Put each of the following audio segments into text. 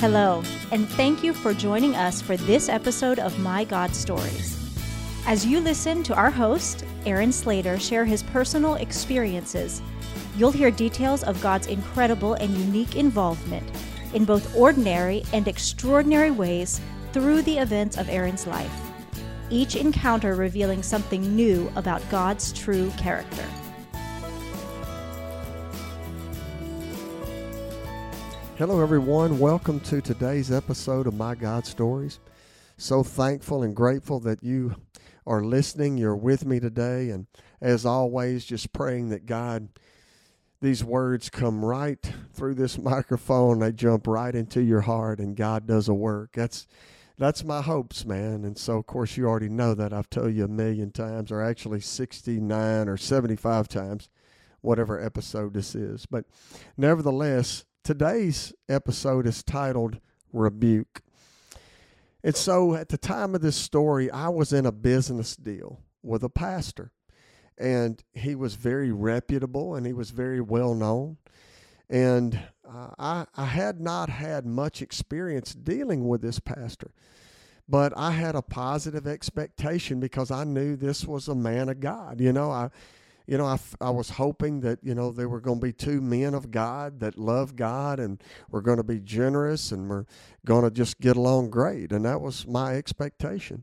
Hello, and thank you for joining us for this episode of My God Stories. As you listen to our host, Aaron Slater, share his personal experiences, you'll hear details of God's incredible and unique involvement in both ordinary and extraordinary ways through the events of Aaron's life, each encounter revealing something new about God's true character. Hello, everyone. Welcome to today's episode of My God Stories. So thankful and grateful that you are listening. You're with me today. And as always, just praying that God, these words come right through this microphone. They jump right into your heart and God does a work. That's that's my hopes, man. And so, of course, you already know that. I've told you a million times, or actually 69 or 75 times, whatever episode this is. But nevertheless, Today's episode is titled Rebuke. And so at the time of this story, I was in a business deal with a pastor. And he was very reputable and he was very well known. And uh, I, I had not had much experience dealing with this pastor, but I had a positive expectation because I knew this was a man of God. You know, I, you know, I, I was hoping that, you know, they were going to be two men of God that love God and were going to be generous and were going to just get along great. And that was my expectation.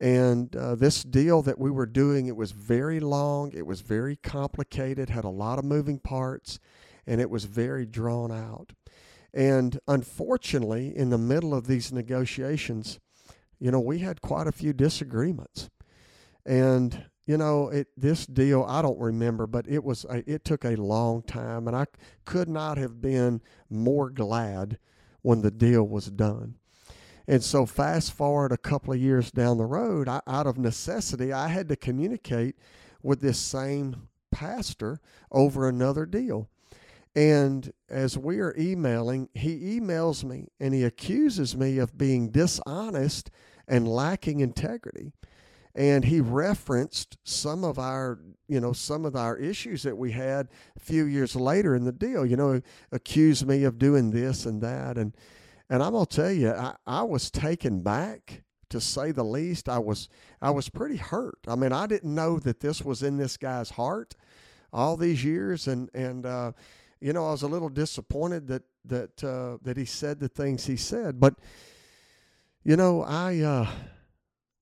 And uh, this deal that we were doing, it was very long, it was very complicated, had a lot of moving parts, and it was very drawn out. And unfortunately, in the middle of these negotiations, you know, we had quite a few disagreements. And you know it this deal i don't remember but it was a, it took a long time and i could not have been more glad when the deal was done. And so fast forward a couple of years down the road I, out of necessity i had to communicate with this same pastor over another deal. And as we are emailing he emails me and he accuses me of being dishonest and lacking integrity and he referenced some of our you know some of our issues that we had a few years later in the deal you know accused me of doing this and that. And and i'm going to tell you I, I was taken back to say the least. I was i was pretty hurt. I mean i didn't know that this was in this guy's heart all these years. And and uh, you know i was a little disappointed that that uh, that he said the things he said. But you know i uh,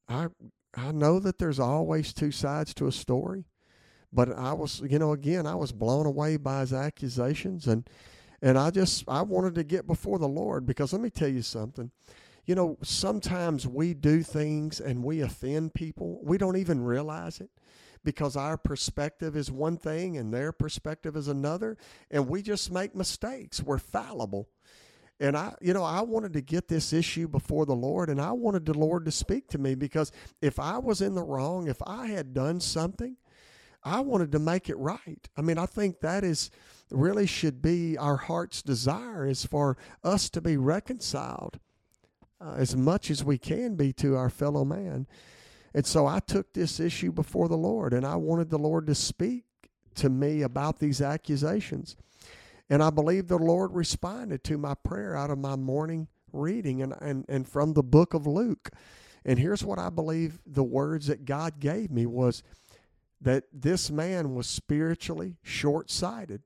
I I know that there's always two sides to a story, but I was, you know, again, I was blown away by his accusations and and I just I wanted to get before the Lord because let me tell you something. You know, sometimes we do things and we offend people. We don't even realize it because our perspective is one thing and their perspective is another and we just make mistakes. We're fallible. And I, you know, I wanted to get this issue before the Lord and I wanted the Lord to speak to me because if I was in the wrong, if I had done something, I wanted to make it right. I mean, I think that is really should be our heart's desire is for us to be reconciled uh, as much as we can be to our fellow man. And so I took this issue before the Lord and I wanted the Lord to speak to me about these accusations. And I believe the Lord responded to my prayer out of my morning reading and, and, and from the book of Luke. And here's what I believe the words that God gave me was that this man was spiritually short sighted,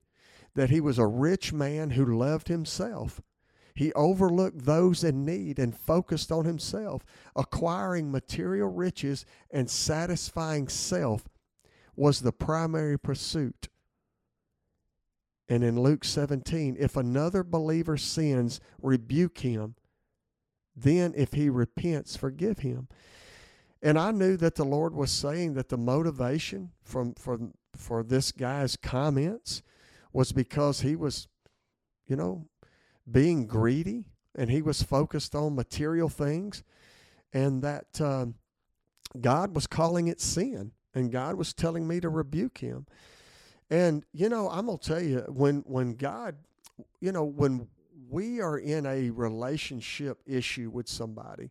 that he was a rich man who loved himself. He overlooked those in need and focused on himself. Acquiring material riches and satisfying self was the primary pursuit and in Luke 17, if another believer sins, rebuke him. Then, if he repents, forgive him. And I knew that the Lord was saying that the motivation from, from, for this guy's comments was because he was, you know, being greedy and he was focused on material things and that uh, God was calling it sin and God was telling me to rebuke him. And you know, I'm gonna tell you when when God, you know, when we are in a relationship issue with somebody,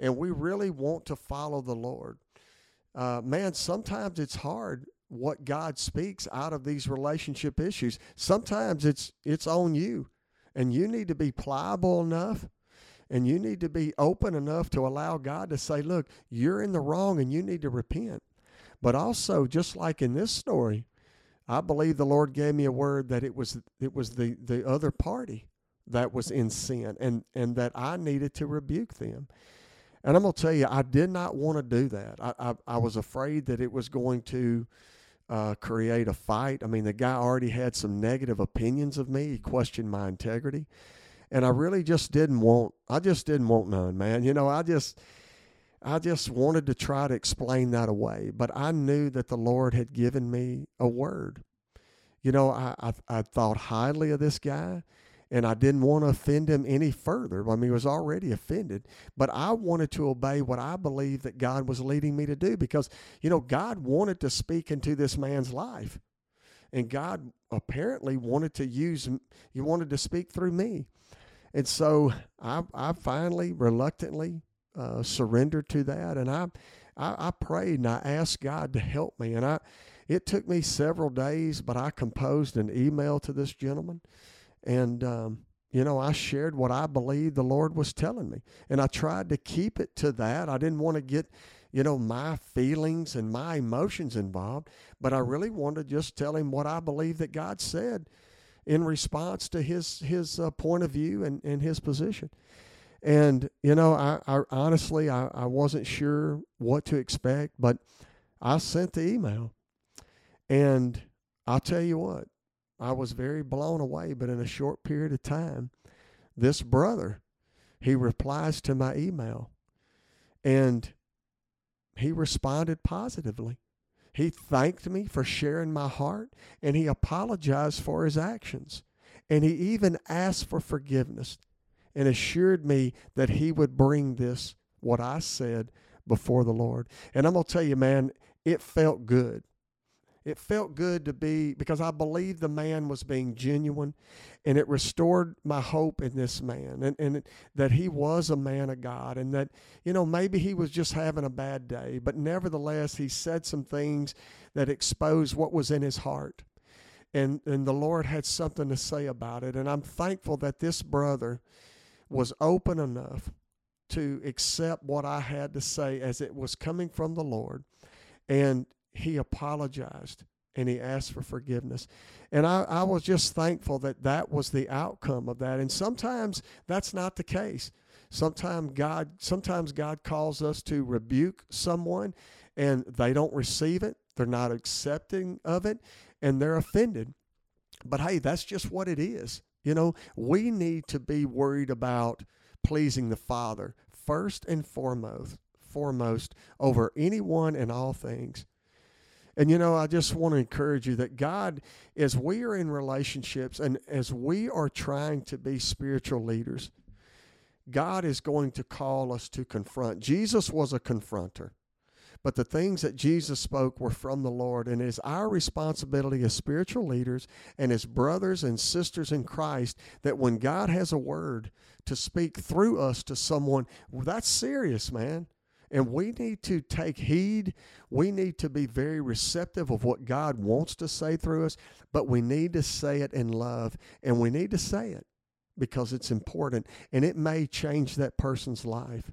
and we really want to follow the Lord, uh, man, sometimes it's hard what God speaks out of these relationship issues. Sometimes it's it's on you. And you need to be pliable enough and you need to be open enough to allow God to say, look, you're in the wrong and you need to repent. But also, just like in this story, I believe the Lord gave me a word that it was it was the, the other party that was in sin and, and that I needed to rebuke them. And I'm to tell you, I did not want to do that. I, I, I was afraid that it was going to uh, create a fight. I mean, the guy already had some negative opinions of me. He questioned my integrity. And I really just didn't want, I just didn't want none, man. You know, I just, I just wanted to try to explain that away. But I knew that the Lord had given me a word. You know, I, I, I thought highly of this guy and I didn't want to offend him any further. I mean, he was already offended, but I wanted to obey what I believed that God was leading me to do because, you know, God wanted to speak into this man's life. And God apparently wanted to use, he wanted to speak through me. And so I, I finally, reluctantly uh, surrendered to that. And I, I, I prayed and I asked God to help me. And I, it took me several days, but I composed an email to this gentleman and, um, you know, I shared what I believed the Lord was telling me. And I tried to keep it to that. I didn't want to get, you know, my feelings and my emotions involved, but I really wanted to just tell him what I believe that God said in response to his his uh, point of view and, and his position. And, you know, I, I honestly, I, I wasn't sure what to expect, but I sent the email. And I'll tell you what, I was very blown away, but in a short period of time, this brother, he replies to my email and he responded positively. He thanked me for sharing my heart and he apologized for his actions. And he even asked for forgiveness and assured me that he would bring this, what I said, before the Lord. And I'm going to tell you, man, it felt good it felt good to be because I believed the man was being genuine and it restored my hope in this man and, and that he was a man of God and that, you know, maybe he was just having a bad day, but nevertheless, he said some things that exposed what was in his heart. And, and the Lord had something to say about it. And I'm thankful that this brother was open enough to accept what I had to say as it was coming from the Lord. And he apologized and he asked for forgiveness. And I, I was just thankful that that was the outcome of that. And sometimes that's not the case. Sometimes God, sometimes God calls us to rebuke someone and they don't receive it. They're not accepting of it and they're offended. But hey, that's just what it is. You know, we need to be worried about pleasing the Father first and foremost, foremost over anyone and all things. And you know, I just want to encourage you that God, as we are in relationships and as we are trying to be spiritual leaders, God is going to call us to confront. Jesus was a confronter, but the things that Jesus spoke were from the Lord. And it is our responsibility as spiritual leaders and as brothers and sisters in Christ that when God has a word to speak through us to someone, well, that's serious, man. And we need to take heed. We need to be very receptive of what God wants to say through us, but we need to say it in love. And we need to say it because it's important and it may change that person's life.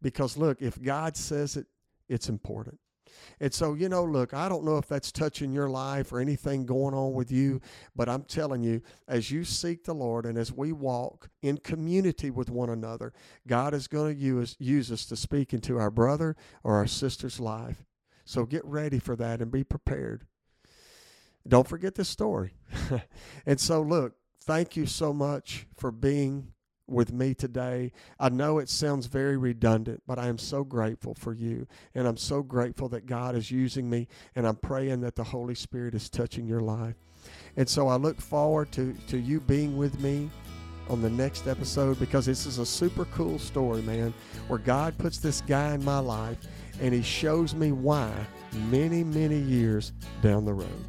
Because look, if God says it, it's important. And so, you know, look, I don't know if that's touching your life or anything going on with you, but I'm telling you, as you seek the Lord and as we walk in community with one another, God is going to use, use us to speak into our brother or our sister's life. So get ready for that and be prepared. Don't forget this story. and so, look, thank you so much for being with me today. I know it sounds very redundant, but I am so grateful for you. And I'm so grateful that God is using me. And I'm praying that the Holy Spirit is touching your life. And so I look forward to, to you being with me on the next episode because this is a super cool story, man, where God puts this guy in my life and he shows me why many, many years down the road.